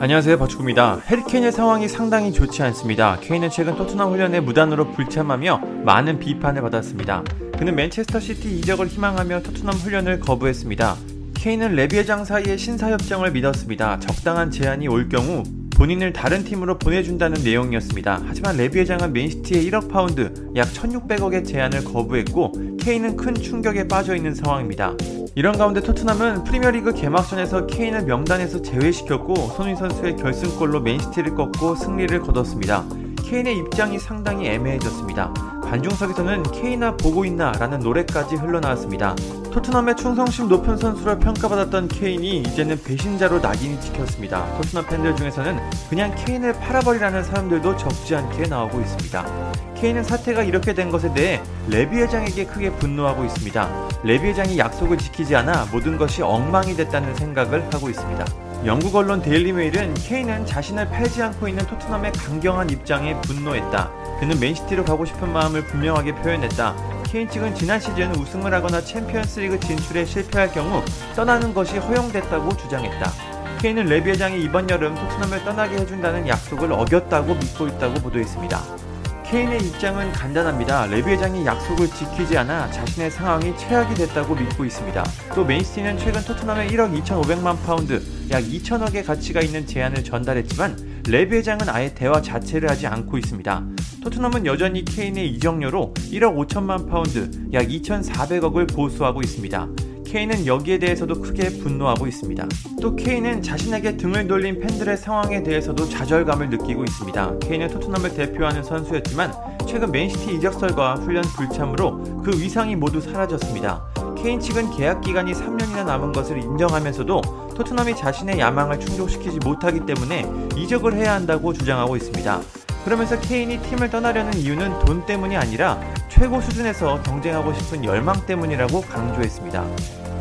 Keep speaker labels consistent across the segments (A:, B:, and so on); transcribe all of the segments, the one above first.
A: 안녕하세요 버축구입니다. 해리케인의 상황이 상당히 좋지 않습니다. 케인은 최근 토트넘 훈련에 무단으로 불참하며 많은 비판을 받았습니다. 그는 맨체스터 시티 이적을 희망하며 토트넘 훈련을 거부했습니다. 케인은 레비 회장 사이의 신사협정을 믿었습니다. 적당한 제안이 올 경우 본인을 다른 팀으로 보내준다는 내용이었습니다. 하지만 레비 회장은 맨시티의 1억 파운드, 약 1600억의 제안을 거부했고 케인은 큰 충격에 빠져 있는 상황입니다. 이런 가운데 토트넘은 프리미어리그 개막전에서 케인을 명단에서 제외시켰고 손흥민 선수의 결승골로 맨시티를 꺾고 승리를 거뒀습니다. 케인의 입장이 상당히 애매해졌습니다. 관중석에서는 케이나 보고 있나 라는 노래까지 흘러나왔습니다. 토트넘의 충성심 높은 선수로 평가받았던 케인이 이제는 배신자로 낙인이 찍혔습니다. 토트넘 팬들 중에서는 그냥 케인을 팔아버리라는 사람들도 적지 않게 나오고 있습니다. 케인은 사태가 이렇게 된 것에 대해 레비 회장에게 크게 분노하고 있습니다. 레비 회장이 약속을 지키지 않아 모든 것이 엉망이 됐다는 생각을 하고 있습니다. 영국 언론 데일리 메일은 케인은 자신을 팔지 않고 있는 토트넘의 강경한 입장에 분노했다. 그는 맨시티로 가고 싶은 마음을 분명하게 표현했다. 케인 측은 지난 시즌 우승을 하거나 챔피언스리그 진출에 실패할 경우 떠나는 것이 허용됐다고 주장했다. 케인은 레비 회장이 이번 여름 토트넘을 떠나게 해준다는 약속을 어겼다고 믿고 있다고 보도했습니다. 케인의 입장은 간단합니다. 레비 회장이 약속을 지키지 않아 자신의 상황이 최악이 됐다고 믿고 있습니다. 또 맨시티는 최근 토트넘에 1억 2,500만 파운드, 약 2천억의 가치가 있는 제안을 전달했지만 레비 회장은 아예 대화 자체를 하지 않고 있습니다. 토트넘은 여전히 케인의 이적료로 1억 5천만 파운드, 약 2,400억을 고수하고 있습니다. 케인은 여기에 대해서도 크게 분노하고 있습니다. 또 케인은 자신에게 등을 돌린 팬들의 상황에 대해서도 좌절감을 느끼고 있습니다. 케인은 토트넘을 대표하는 선수였지만 최근 맨시티 이적설과 훈련 불참으로 그 위상이 모두 사라졌습니다. 케인 측은 계약 기간이 3년이나 남은 것을 인정하면서도 토트넘이 자신의 야망을 충족시키지 못하기 때문에 이적을 해야 한다고 주장하고 있습니다. 그러면서 케인이 팀을 떠나려는 이유는 돈 때문이 아니라 최고 수준에서 경쟁하고 싶은 열망 때문이라고 강조했습니다.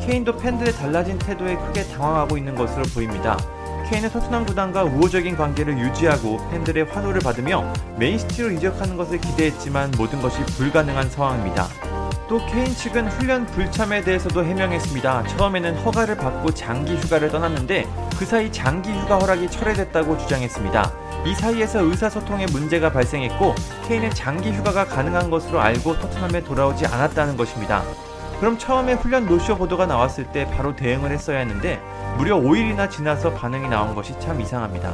A: 케인도 팬들의 달라진 태도에 크게 당황하고 있는 것으로 보입니다. 케인은 토트넘 구단과 우호적인 관계를 유지하고 팬들의 환호를 받으며 메인시티로 이적하는 것을 기대했지만 모든 것이 불가능한 상황입니다. 또 케인 측은 훈련 불참에 대해서도 해명했습니다. 처음에는 허가를 받고 장기 휴가를 떠났는데 그 사이 장기 휴가 허락이 철회됐다고 주장했습니다. 이 사이에서 의사소통에 문제가 발생했고 케인은 장기 휴가가 가능한 것으로 알고 토트넘에 돌아오지 않았다는 것입니다. 그럼 처음에 훈련 노쇼 보도가 나왔을 때 바로 대응을 했어야 했는데 무려 5일이나 지나서 반응이 나온 것이 참 이상합니다.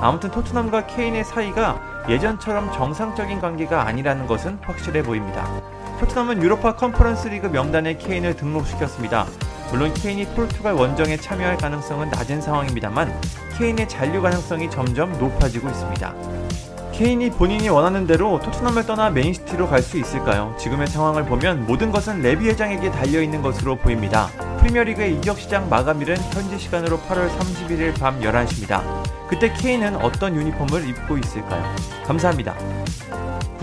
A: 아무튼 토트넘과 케인의 사이가 예전처럼 정상적인 관계가 아니라는 것은 확실해 보입니다. 토트넘은 유로파 컨퍼런스 리그 명단에 케인을 등록시켰습니다. 물론 케인이 포르투갈 원정에 참여할 가능성은 낮은 상황입니다만 케인의 잔류 가능성이 점점 높아지고 있습니다. 케인이 본인이 원하는 대로 토트넘을 떠나 맨시티로 갈 수 있을까요? 지금의 상황을 보면 모든 것은 레비 회장에게 달려 있는 것으로 보입니다. 프리미어리그의 이적 시장 마감일은 현지 시간으로 8월 31일 밤 11시입니다. 그때 케인은 어떤 유니폼을 입고 있을까요? 감사합니다.